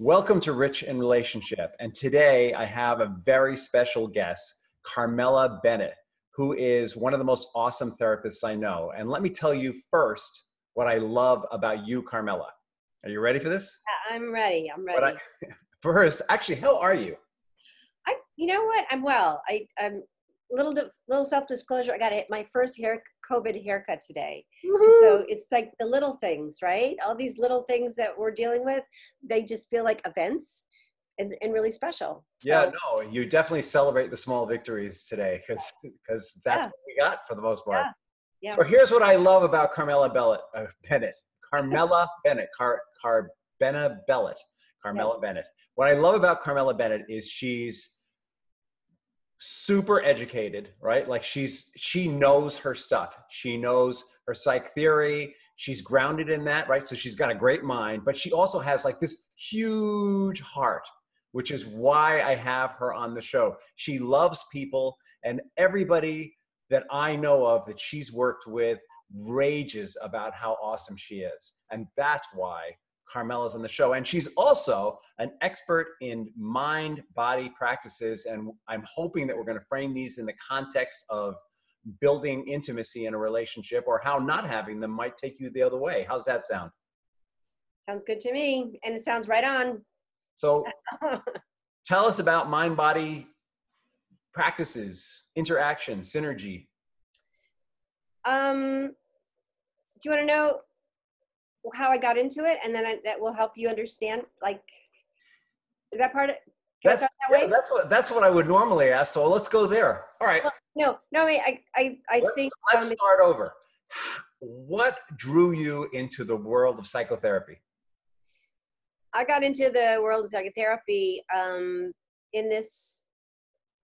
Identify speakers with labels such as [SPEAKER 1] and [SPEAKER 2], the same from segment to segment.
[SPEAKER 1] Welcome to Rich in Relationship. And today I have a very special guest, Carmela Bennett, who is one of the most awesome therapists I know. And let me tell you first what I love about you, Carmela. Are you ready for this?
[SPEAKER 2] Uh, I'm ready. I'm ready.
[SPEAKER 1] I, first, actually, how are you?
[SPEAKER 2] I, you know what? I'm well. I, I'm little little self disclosure. I got it, my first hair COVID haircut today, so it's like the little things, right? All these little things that we're dealing with, they just feel like events. And, and really special.
[SPEAKER 1] So, yeah, no, you definitely celebrate the small victories today because because that's yeah. what we got for the most part. Yeah. yeah. So here's what I love about Carmela Bennett. Uh, Bennett. Carmela Bennett. Car Carbena Bennett. Carmela yes. Bennett. What I love about Carmela Bennett is she's super educated, right? Like she's she knows her stuff. She knows her psych theory. She's grounded in that, right? So she's got a great mind, but she also has like this huge heart, which is why I have her on the show. She loves people and everybody that I know of that she's worked with rages about how awesome she is. And that's why Carmela's on the show. And she's also an expert in mind body practices. And I'm hoping that we're going to frame these in the context of building intimacy in a relationship or how not having them might take you the other way. How's that sound?
[SPEAKER 2] Sounds good to me. And it sounds right on.
[SPEAKER 1] So tell us about mind body practices, interaction, synergy.
[SPEAKER 2] Um, do you want to know how I got into it, and then I, that will help you understand. Like, is that part of?
[SPEAKER 1] That's, that yeah, that's what that's what I would normally ask. So let's go there. All right.
[SPEAKER 2] No, no, I, I, I
[SPEAKER 1] let's,
[SPEAKER 2] think.
[SPEAKER 1] Let's um, start over. What drew you into the world of psychotherapy?
[SPEAKER 2] I got into the world of psychotherapy um, in this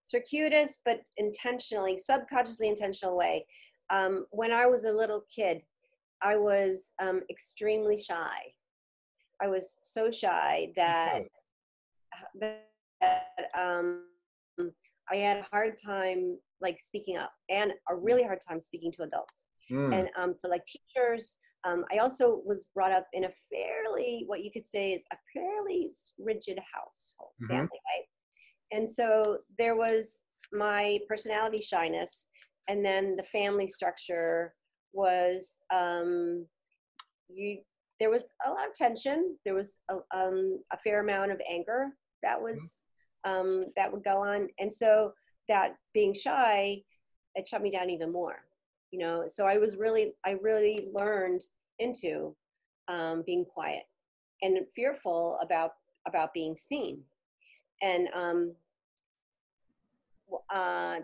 [SPEAKER 2] circuitous but intentionally, subconsciously intentional way. Um, when I was a little kid, I was um, extremely shy. I was so shy that, that um, I had a hard time like speaking up and a really hard time speaking to adults. Mm. And um, so like teachers, um, I also was brought up in a fairly, what you could say is a fairly rigid household mm-hmm. family, right? And so there was my personality shyness and then the family structure was um, you there was a lot of tension. There was a, um, a fair amount of anger that mm-hmm. was um, that would go on. And so that being shy it shut me down even more you know? So i was really i really learned into um, being quiet and fearful about about being seen. And um, uh,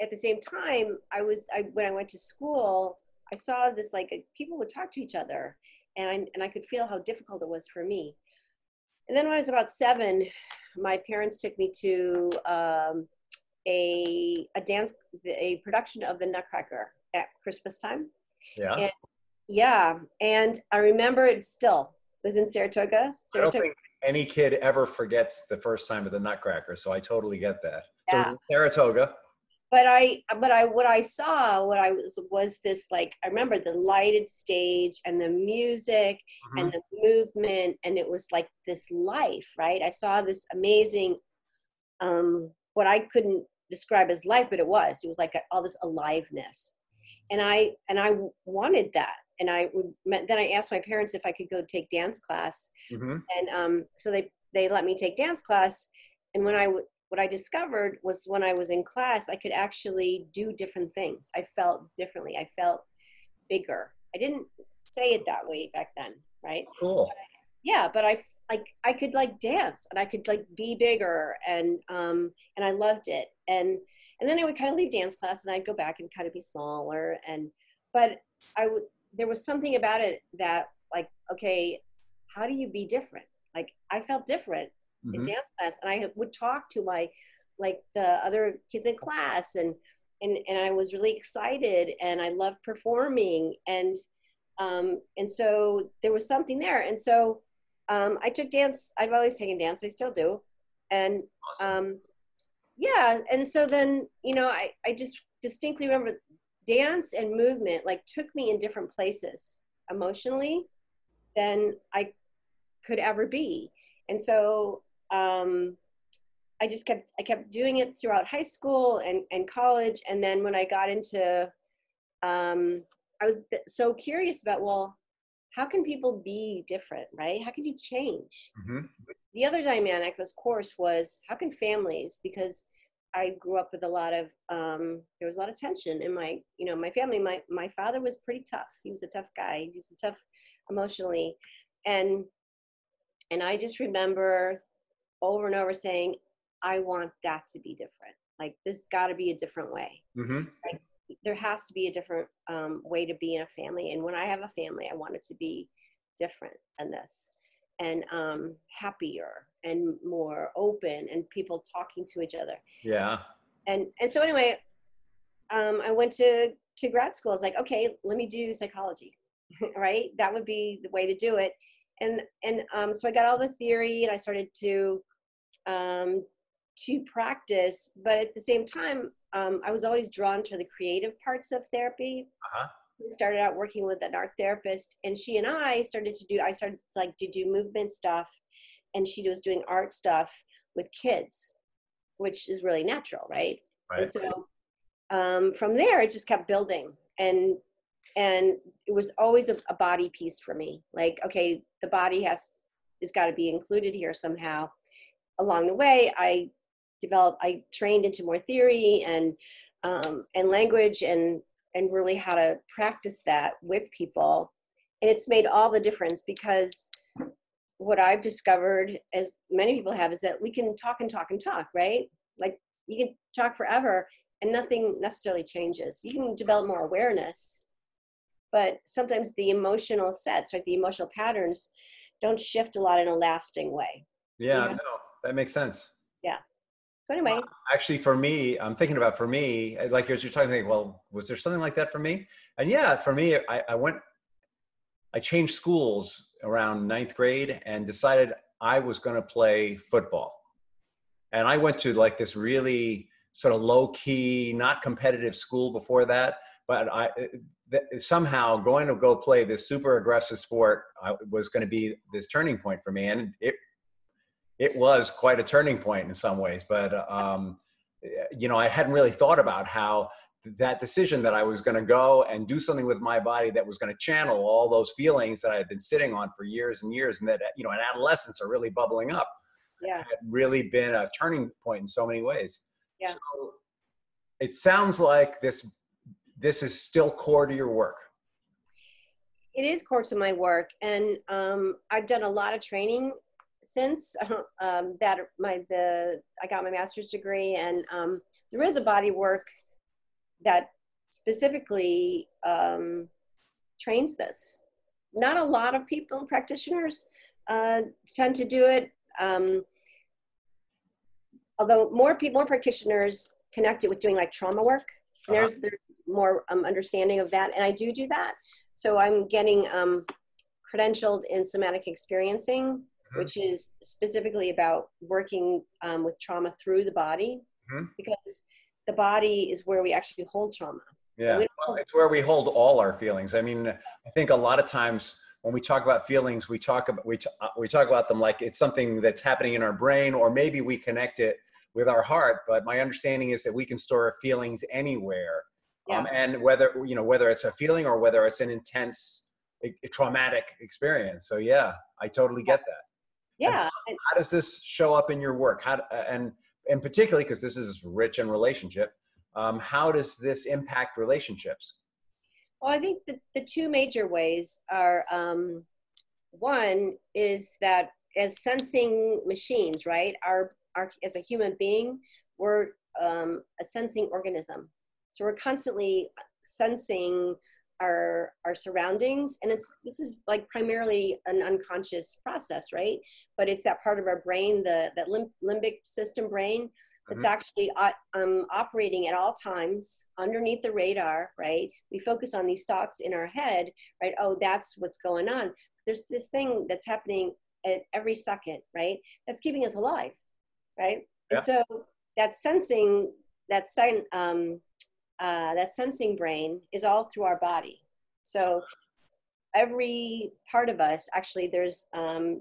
[SPEAKER 2] at the same time, I was I, when I went to school, I saw this like people would talk to each other, and I and I could feel how difficult it was for me. And then when I was about seven, my parents took me to um, a a dance a production of the Nutcracker at Christmas time.
[SPEAKER 1] Yeah. And,
[SPEAKER 2] yeah, and I remember it still. It was in Saratoga. Saratoga. I don't think
[SPEAKER 1] any kid ever forgets the first time of the Nutcracker, so I totally get that. Yeah. So Saratoga
[SPEAKER 2] but I, but I, what I saw, what I was, was this like, I remember the lighted stage and the music mm-hmm. and the movement, and it was like this life, right? I saw this amazing, um, what I couldn't describe as life, but it was. It was like a, all this aliveness, and I, and I wanted that, and I would. Then I asked my parents if I could go take dance class, mm-hmm. and um, so they they let me take dance class, and when I what I discovered was when I was in class, I could actually do different things. I felt differently. I felt bigger. I didn't say it that way back then, right?
[SPEAKER 1] Cool.
[SPEAKER 2] But I, yeah, but I like I could like dance and I could like be bigger and um and I loved it and and then I would kind of leave dance class and I'd go back and kind of be smaller and but I would there was something about it that like okay how do you be different like I felt different mm-hmm. in dance class and i would talk to my like the other kids in class and and and i was really excited and i loved performing and um and so there was something there and so um i took dance i've always taken dance i still do and awesome. um yeah and so then you know i i just distinctly remember dance and movement like took me in different places emotionally than i could ever be and so um, I just kept I kept doing it throughout high school and, and college, and then when I got into, um, I was so curious about well, how can people be different, right? How can you change? Mm-hmm. The other dynamic, of course, was how can families because I grew up with a lot of um, there was a lot of tension in my you know my family. My my father was pretty tough. He was a tough guy. He was tough emotionally, and and I just remember over and over saying, I want that to be different. Like there's got to be a different way. Mm-hmm. Like, there has to be a different um, way to be in a family. And when I have a family, I want it to be different than this and um, happier and more open and people talking to each other.
[SPEAKER 1] Yeah.
[SPEAKER 2] And and so anyway, um, I went to to grad school. I was like, okay, let me do psychology, right? That would be the way to do it. And and um, so I got all the theory and I started to um, to practice, but at the same time, um, I was always drawn to the creative parts of therapy. Uh-huh. Started out working with an art therapist, and she and I started to do. I started like to do movement stuff, and she was doing art stuff with kids, which is really natural, right? right. And so um, from there, it just kept building, and and it was always a, a body piece for me. Like, okay, the body has has got to be included here somehow. Along the way, I developed i trained into more theory and um, and language and and really how to practice that with people and it's made all the difference because what i've discovered as many people have is that we can talk and talk and talk right like you can talk forever and nothing necessarily changes you can develop more awareness but sometimes the emotional sets right the emotional patterns don't shift a lot in a lasting way
[SPEAKER 1] yeah no that makes sense
[SPEAKER 2] yeah so anyway,
[SPEAKER 1] actually, for me, I'm thinking about for me, eh, like as you're talking, thinking, well, was there something like that for me? And yeah, for me, I, I went, I changed schools around ninth grade and decided I was going to play football. And I went to like this really sort of low key, not competitive school before that. But I eh, somehow going to go play this super aggressive sport uh, was going to be this turning point for me. And it it was quite a turning point in some ways. But um, you know, I hadn't really thought about how that decision that I was going to go and do something with my body that was going to channel all those feelings that I had been sitting on for years and years, and that you know, in adolescence are really bubbling up.
[SPEAKER 2] Yeah,
[SPEAKER 1] had really been a turning point in so many ways.
[SPEAKER 2] Yeah.
[SPEAKER 1] So it sounds like this this is still core to your work.
[SPEAKER 2] It is core to my work, and um, I've done a lot of training since um, that my the I got my master's degree, and um, there is a body work that specifically um, trains this. Not a lot of people practitioners uh, tend to do it. Um, although more people, more practitioners connect it with doing like trauma work. Uh-huh. There's there's more um, understanding of that, and I do do that. So I'm getting um, credentialed in somatic experiencing mm-hmm. which is specifically about working um, with trauma through the body mm-hmm. because the body is where we actually hold trauma.
[SPEAKER 1] Yeah, so well, it's where we hold all our feelings. I mean, I think a lot of times when we talk about feelings, we talk about we, t- uh, we talk about them like it's something that's happening in our brain, or maybe we connect it with our heart. But my understanding is that we can store our feelings anywhere, yeah. um, and whether you know whether it's a feeling or whether it's an intense, a, a traumatic experience. So yeah, I totally get that.
[SPEAKER 2] Yeah
[SPEAKER 1] how, how, does this show up in your work? How uh, and and particularly because this is rich in relationship um, how does this impact relationships?
[SPEAKER 2] Well i think the, the two major ways are um, one is that as sensing machines right our, our as a human being we're um, a sensing organism so we're constantly sensing our our surroundings and it's this is like primarily an unconscious process right? But it's that part of our brain the that limb, limbic system brain it's mm-hmm. actually uh, um, operating at all times underneath the radar right? We focus on these thoughts in our head right? Oh that's what's going on. There's this thing that's happening at every second right? That's keeping us alive right? Yeah. and so that sensing that um, uh, that sensing brain is all through our body. So every part of us, actually, there's um,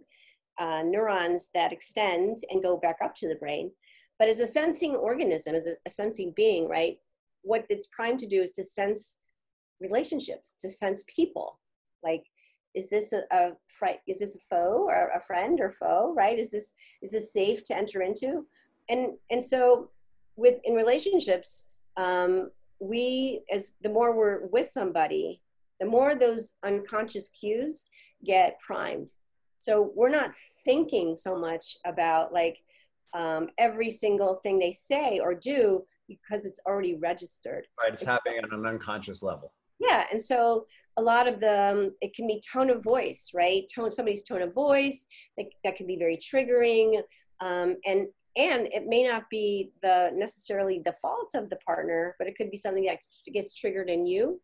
[SPEAKER 2] uh, neurons that extend and go back up to the brain. But as a sensing organism, as a, a sensing being, right, what it's primed to do is to sense relationships, to sense people. Like, is this a, a is this a foe or a friend or foe, right? Is this is this safe to enter into? And and so with in relationships, um, we as the more we're with somebody, the more those unconscious cues get primed. So we're not thinking so much about like um, every single thing they say or do because it's already registered.
[SPEAKER 1] Right, it's, happening on an unconscious level.
[SPEAKER 2] Yeah, and so a lot of them, it can be tone of voice, right? Tone, somebody's tone of voice that, that can be very triggering, um, and and it may not be the necessarily the fault of the partner, but it could be something that gets triggered in you.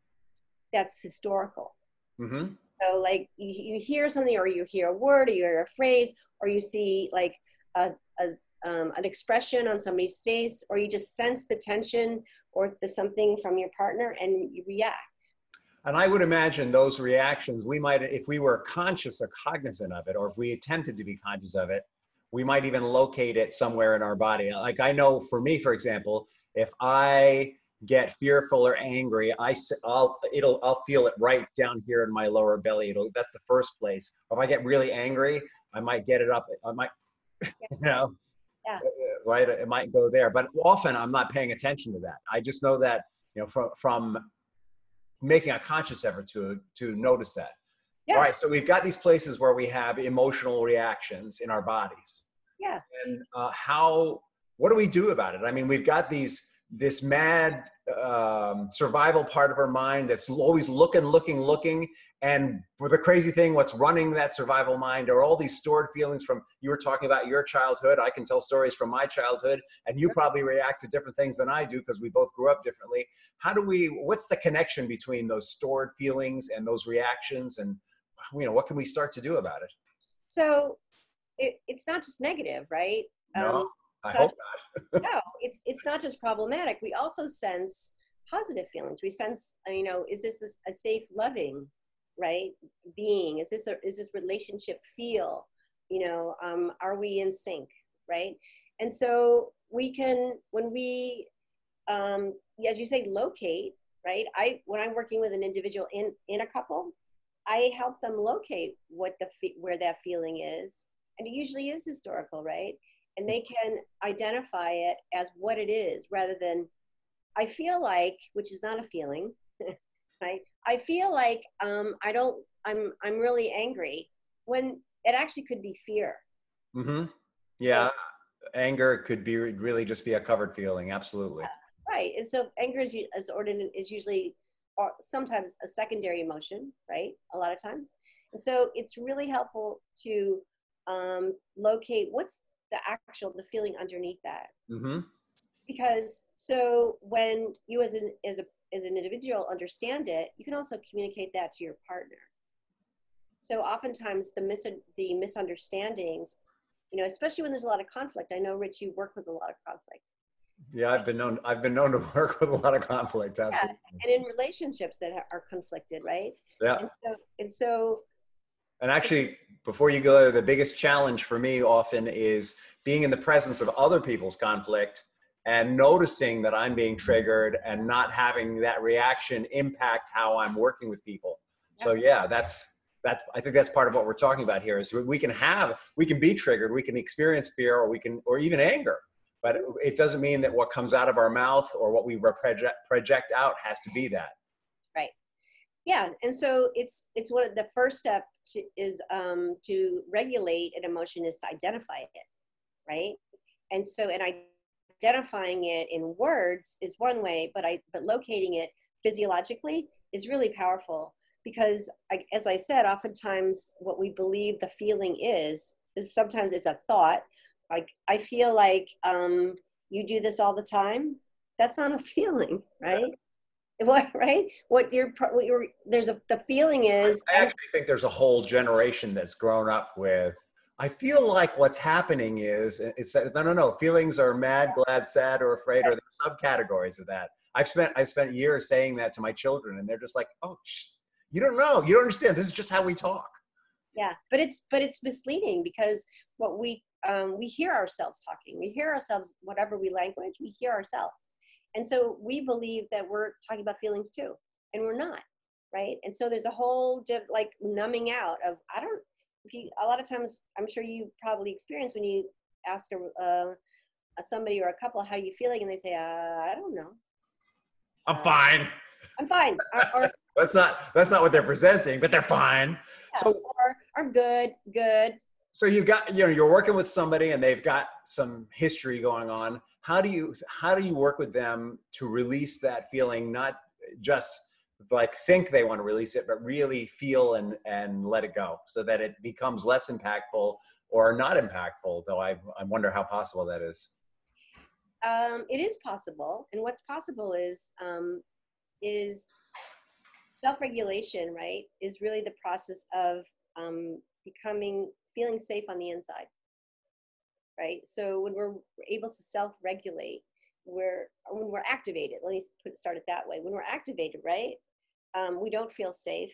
[SPEAKER 2] That's historical. Mm-hmm. So, like you, you hear something, or you hear a word, or you hear a phrase, or you see like a, a um, an expression on somebody's face, or you just sense the tension or the something from your partner, and you react.
[SPEAKER 1] And I would imagine those reactions, we might, if we were conscious or cognizant of it, or if we attempted to be conscious of it, we might even locate it somewhere in our body. Like I know for me, for example, if I get fearful or angry, I I'll it'll I'll feel it right down here in my lower belly. It'll that's the first place. If I get really angry, I might get it up. I might, you know, yeah. Uh, right. It might go there, but often I'm not paying attention to that. I just know that you know from from making a conscious effort to to notice that. Yeah. All right. So we've got these places where we have emotional reactions in our bodies.
[SPEAKER 2] Yeah.
[SPEAKER 1] And uh, how? What do we do about it? I mean, we've got these this mad um, survival part of our mind that's always looking, looking, looking. And for the crazy thing, what's running that survival mind are all these stored feelings from you were talking about your childhood. I can tell stories from my childhood, and you probably react to different things than I do because we both grew up differently. How do we? What's the connection between those stored feelings and those reactions? And you know, what can we start to do about it?
[SPEAKER 2] So it, it's not just negative, right?
[SPEAKER 1] No. Um, I hope
[SPEAKER 2] not. no, it's it's not just problematic. We also sense positive feelings. We sense, uh, you know, is this a safe, loving, right, being? Is this a, is this relationship feel? You know, um, are we in sync, right? And so we can when we, um, as you say, locate, right? I when I'm working with an individual in in a couple, I help them locate what the where that feeling is, and it usually is historical, right? and they can identify it as what it is rather than I feel like, which is not a feeling, right? I feel like um, I don't, I'm, I'm really angry when it actually could be fear.
[SPEAKER 1] Mm-hmm. Yeah. So, anger could be really just be a covered feeling. Absolutely.
[SPEAKER 2] Right. And so anger is, as ordinate is usually, or sometimes a secondary emotion, right? A lot of times. And so it's really helpful to um, locate what's the actual the feeling underneath that mm-hmm. because so when you as an as a as an individual understand it you can also communicate that to your partner so oftentimes the mis- the misunderstandings you know especially when there's a lot of conflict i know rich you work with a lot of conflict
[SPEAKER 1] yeah i've been known i've been known to work with a lot of conflict absolutely.
[SPEAKER 2] Yeah. and in relationships that are conflicted right
[SPEAKER 1] yeah
[SPEAKER 2] and so, and so
[SPEAKER 1] and actually, before you go there, the biggest challenge for me often is being in the presence of other people's conflict and noticing that I'm being triggered and not having that reaction impact how I'm working with people. So yeah, that's that's I think that's part of what we're talking about here is we can have we can be triggered, we can experience fear or we can or even anger. But it doesn't mean that what comes out of our mouth or what we project project out has to be that. Right.
[SPEAKER 2] Yeah and so it's it's one of the first step to, is um, to regulate an emotion is to identify it right? And so and identifying it in words is one way but i but locating it physiologically is really powerful because I, as i said oftentimes what we believe the feeling is is sometimes it's a thought like i feel like um, you do this all the time that's not a feeling right what right what you're, what you're there's a the feeling is
[SPEAKER 1] I, I actually think there's a whole generation that's grown up with I feel like what's happening is it's no no no feelings are mad, glad, sad, or afraid, or there's subcategories of that. I've spent I've spent years saying that to my children, and they're just like, oh, you don't know, you don't understand. This is just how we talk.
[SPEAKER 2] yeah but it's but it's misleading because what we um, we hear ourselves talking. We hear ourselves whatever we language we hear ourselves. And so we believe that we're talking about feelings too and we're not right? And so there's a whole diff, like numbing out of i don't if you a lot of times i'm sure you probably experience when you ask a, uh, a somebody or a couple how you feeling and they say uh, i don't know.
[SPEAKER 1] I'm uh, fine.
[SPEAKER 2] I'm fine. Or, or,
[SPEAKER 1] that's not that's not what they're presenting but they're fine.
[SPEAKER 2] Yeah, so or i'm good good
[SPEAKER 1] so you've got you know you're working with somebody and they've got some history going on. How do you how do you work with them to release that feeling? Not just like think they want to release it but really feel and and let it go so that it becomes less impactful or not impactful though i, I wonder how possible that is.
[SPEAKER 2] Um, it is possible. And what's possible is um, is self-regulation right is really the process of um, becoming feeling safe on the inside right? So when we're able to self-regulate we're when we're activated let me put, start it that way. When we're activated right um, we don't feel safe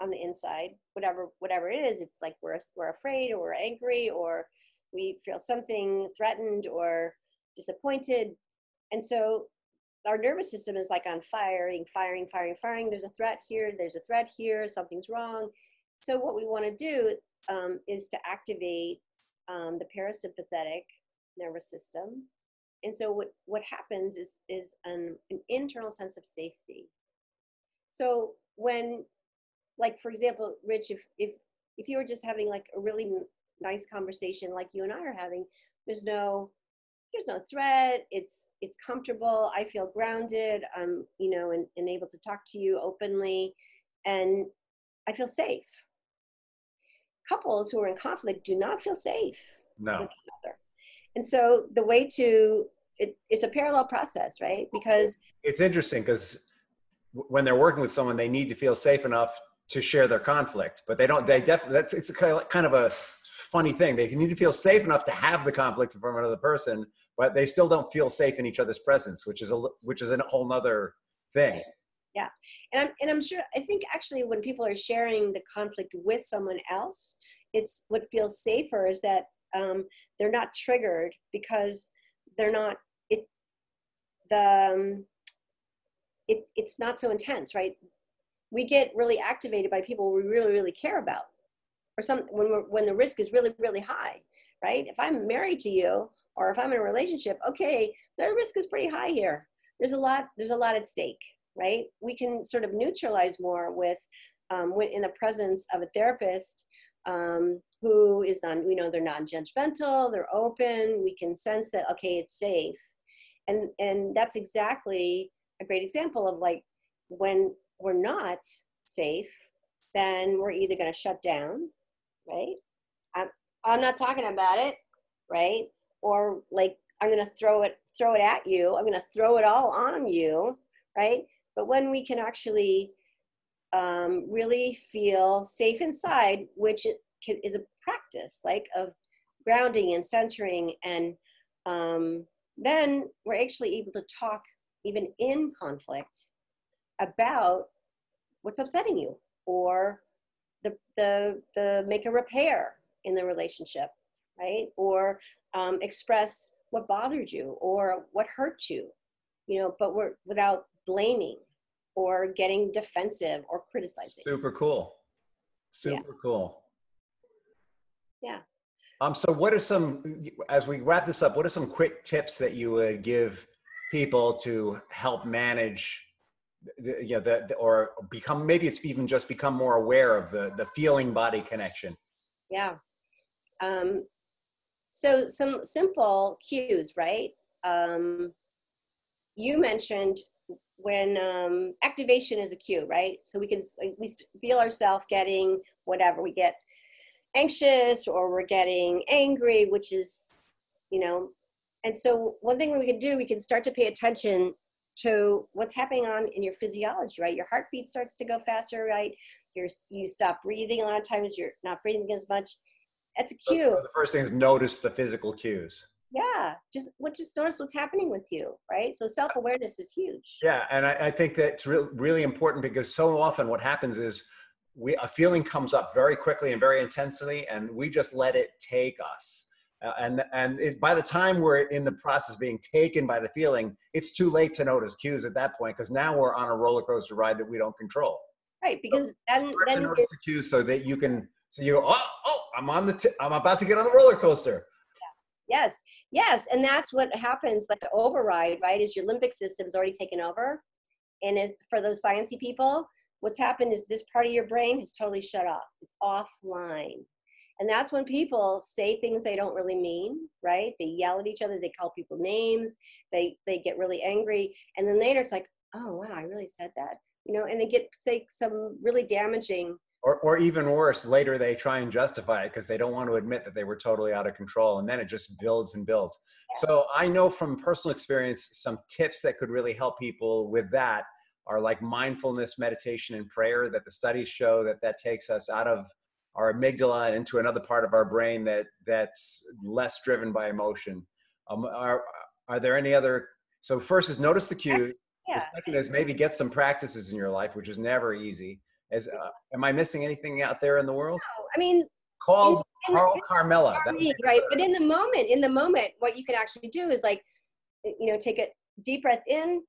[SPEAKER 2] on the inside. Whatever whatever it is it's like we're we're afraid or we're angry or we feel something threatened or disappointed. And so our nervous system is like on firing firing firing firing. There's a threat here there's a threat here something's wrong. So what we want to do um, is to activate um, the parasympathetic nervous system and so what what happens is is an, an internal sense of safety so when, like for example, Rich, if if if you were just having like a really nice conversation like you and I are having, there's no there's no threat. It's it's comfortable. I feel grounded. I'm you know and, and able to talk to you openly, and I feel safe. Couples who are in conflict do not feel safe.
[SPEAKER 1] No.
[SPEAKER 2] And so the way to it, it's a parallel process, right? Because
[SPEAKER 1] it's interesting because when they're working with someone, they need to feel safe enough to share their conflict, but they don't. They definitely that's it's a kind of a funny thing. They need to feel safe enough to have the conflict from another person, but they still don't feel safe in each other's presence, which is a which is a whole nother thing.
[SPEAKER 2] Yeah, and I'm and I'm sure. I think actually, when people are sharing the conflict with someone else, it's what feels safer is that um, they're not triggered because they're not it the um, it, it's not so intense, right? We get really activated by people we really, really care about, or some when we're, when the risk is really, really high, right? If I'm married to you, or if I'm in a relationship, okay, the risk is pretty high here. There's a lot. There's a lot at stake, right? We can sort of neutralize more with um, in the presence of a therapist um, who is non, we know they're non-judgmental, they're open. We can sense that okay, it's safe, and and that's exactly a great example of like when we're not safe, then we're either going to shut down, right? I'm, I'm not talking about it, right? Or like I'm going to throw it throw it at you. I'm going to throw it all on you, right? But when we can actually um, really feel safe inside, which is a practice like of grounding and centering, and um, then we're actually able to talk even in conflict, about what's upsetting you or the, the, the make a repair in the relationship, right? Or um, express what bothered you or what hurt you, you know, but we're without blaming or getting defensive or criticizing.
[SPEAKER 1] Super cool. Super yeah. cool.
[SPEAKER 2] Yeah.
[SPEAKER 1] Um, so what are some, as we wrap this up, what are some quick tips that you would give people to help manage the, you know, the, the, or become maybe it's even just become more aware of the the feeling body connection
[SPEAKER 2] yeah um, so some simple cues right um, you mentioned when um, activation is a cue right so we can we feel ourselves getting whatever we get anxious or we're getting angry which is you know and so one thing we can do, we can start to pay attention to what's happening on in your physiology, right? Your heartbeat starts to go faster, right? You're, you stop breathing a lot of times, you're not breathing as much. That's a cue. So
[SPEAKER 1] the first thing is notice the physical cues.
[SPEAKER 2] Yeah, just what just notice what's happening with you, right? So self awareness is huge.
[SPEAKER 1] Yeah, and I, I think that's re- really important because so often what happens is we a feeling comes up very quickly and very intensely, and we just let it take us. Uh, and and it, by the time we're in the process of being taken by the feeling, it's too late to notice cues at that point because now we're on a roller coaster ride that we don't control.
[SPEAKER 2] Right, because so then,
[SPEAKER 1] start then to notice the cues so that you can so you go oh oh I'm on the t- I'm about to get on the roller coaster.
[SPEAKER 2] Yes, yes, and that's what happens. Like the override, right? Is your limbic system is already taken over, and is for those sciencey people, what's happened is this part of your brain has totally shut off. It's offline, and that's when people say things they don't really mean, right? They yell at each other, they call people names, they they get really angry, and then later it's like, oh wow, I really said that, you know, and they get say some really damaging
[SPEAKER 1] or, or even worse, later they try and justify it because they don't want to admit that they were totally out of control. And then it just builds and builds. So I know from personal experience, some tips that could really help people with that are like mindfulness, meditation, and prayer that the studies show that that takes us out of our amygdala and into another part of our brain that that's less driven by emotion. Um, are, are there any other? So first is notice the cues. Yeah. The second is maybe get some practices in your life, which is never easy. As uh, am I missing anything out there in the world?
[SPEAKER 2] No, I mean,
[SPEAKER 1] call in, Carl in, Carmela.
[SPEAKER 2] right, but in the moment, in the moment, what you can actually do is like, you know, take a deep breath in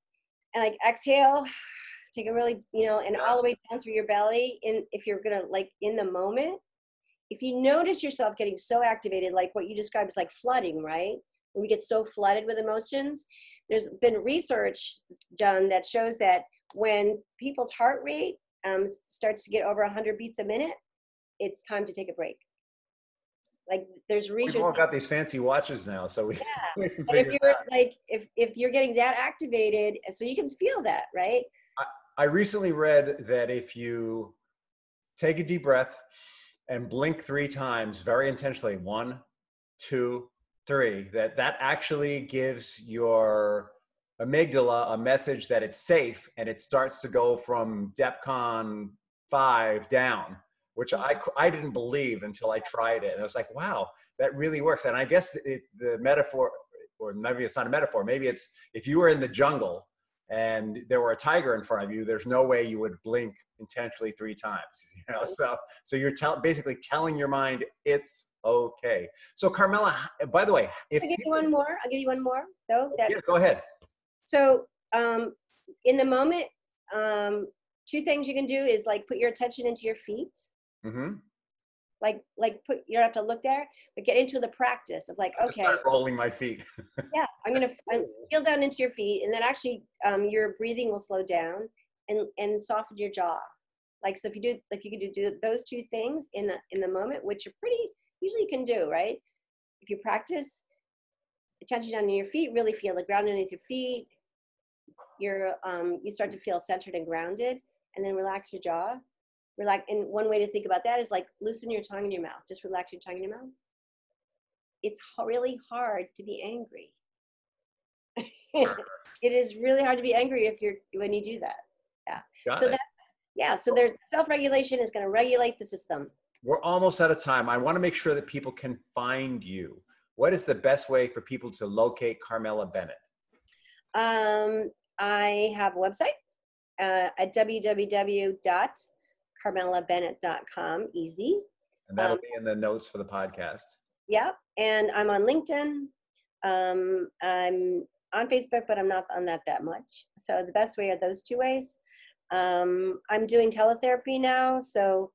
[SPEAKER 2] and like exhale. Take a really, you know, and all the way down through your belly. And if you're gonna like in the moment, if you notice yourself getting so activated, like what you described is like flooding, right? When we get so flooded with emotions, there's been research done that shows that when people's heart rate um, starts to get over 100 beats a minute, it's time to take a break. Like there's research.
[SPEAKER 1] We've all got these fancy watches now, so we.
[SPEAKER 2] Yeah. we if you're like, if if you're getting that activated, so you can feel that, right?
[SPEAKER 1] I, I recently read that if you take a deep breath and blink three times very intentionally, one, two, three, that that actually gives your amygdala a message that it's safe and it starts to go from DEFCON 5 down, which I, I didn't believe until I tried it. And I was like, wow, that really works. And I guess it, the metaphor, or maybe it's not a metaphor, maybe it's if you were in the jungle and there were a tiger in front of you, there's no way you would blink intentionally three times. You know, so so you're tell, basically telling your mind it's okay. So Carmela, by the way,
[SPEAKER 2] if I'll give you one more, I'll give you one more though.
[SPEAKER 1] That, yeah, go ahead.
[SPEAKER 2] So um, in the moment, um, two things you can do is like put your attention into your feet. Mm-hmm. Like, like put you don't have to look there, but get into the practice of like, okay,
[SPEAKER 1] start rolling my feet.
[SPEAKER 2] yeah, I'm gonna I'm, feel down into your feet, and then actually um, your breathing will slow down and and soften your jaw. Like so, if you do like you can do, do those two things in the in the moment, which are pretty usually you can do right. If you practice attention down in your feet, really feel the ground underneath your feet, you're um, you start to feel centered and grounded and then relax your jaw. Relax and one way to think about that is like loosen your tongue in your mouth. Just relax your tongue in your mouth. It's really hard to be angry. It is really hard to be angry if you're when you do that. Yeah. Got so it. that's yeah so their self-regulation is going to regulate the system.
[SPEAKER 1] We're almost out of time. I want to make sure that people can find you. What is the best way for people to locate carmela bennett?
[SPEAKER 2] Um, I have a website uh, at www.carmelabennett.com. Easy.
[SPEAKER 1] And that'll um, be in the notes for the podcast.
[SPEAKER 2] Yeah. And I'm on LinkedIn. Um, I'm on Facebook, but I'm not on that that much. So the best way are those two ways. Um, I'm doing teletherapy now. So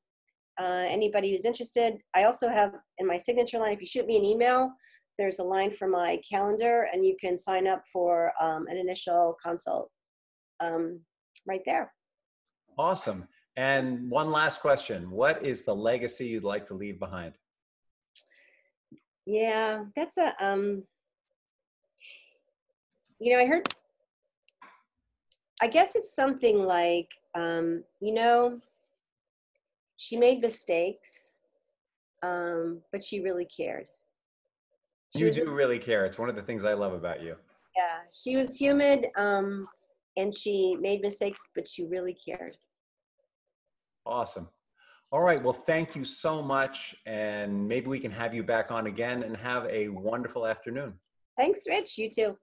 [SPEAKER 2] uh, anybody who's interested, I also have in my signature line, if you shoot me an email, there's a line for my calendar and you can sign up for um, an initial consult um, right there.
[SPEAKER 1] Awesome. And one last question What is the legacy you'd like to leave behind?
[SPEAKER 2] Yeah, that's a, um, you know, I heard, I guess it's something like, um, you know, she made mistakes, um, but she really cared.
[SPEAKER 1] You do really care. It's one of the things I love about you.
[SPEAKER 2] Yeah, she was humid, um, and she made mistakes, but she really cared.
[SPEAKER 1] Awesome. All right. Well, thank you so much, and maybe we can have you back on again and have a wonderful afternoon.
[SPEAKER 2] Thanks, Rich. You too.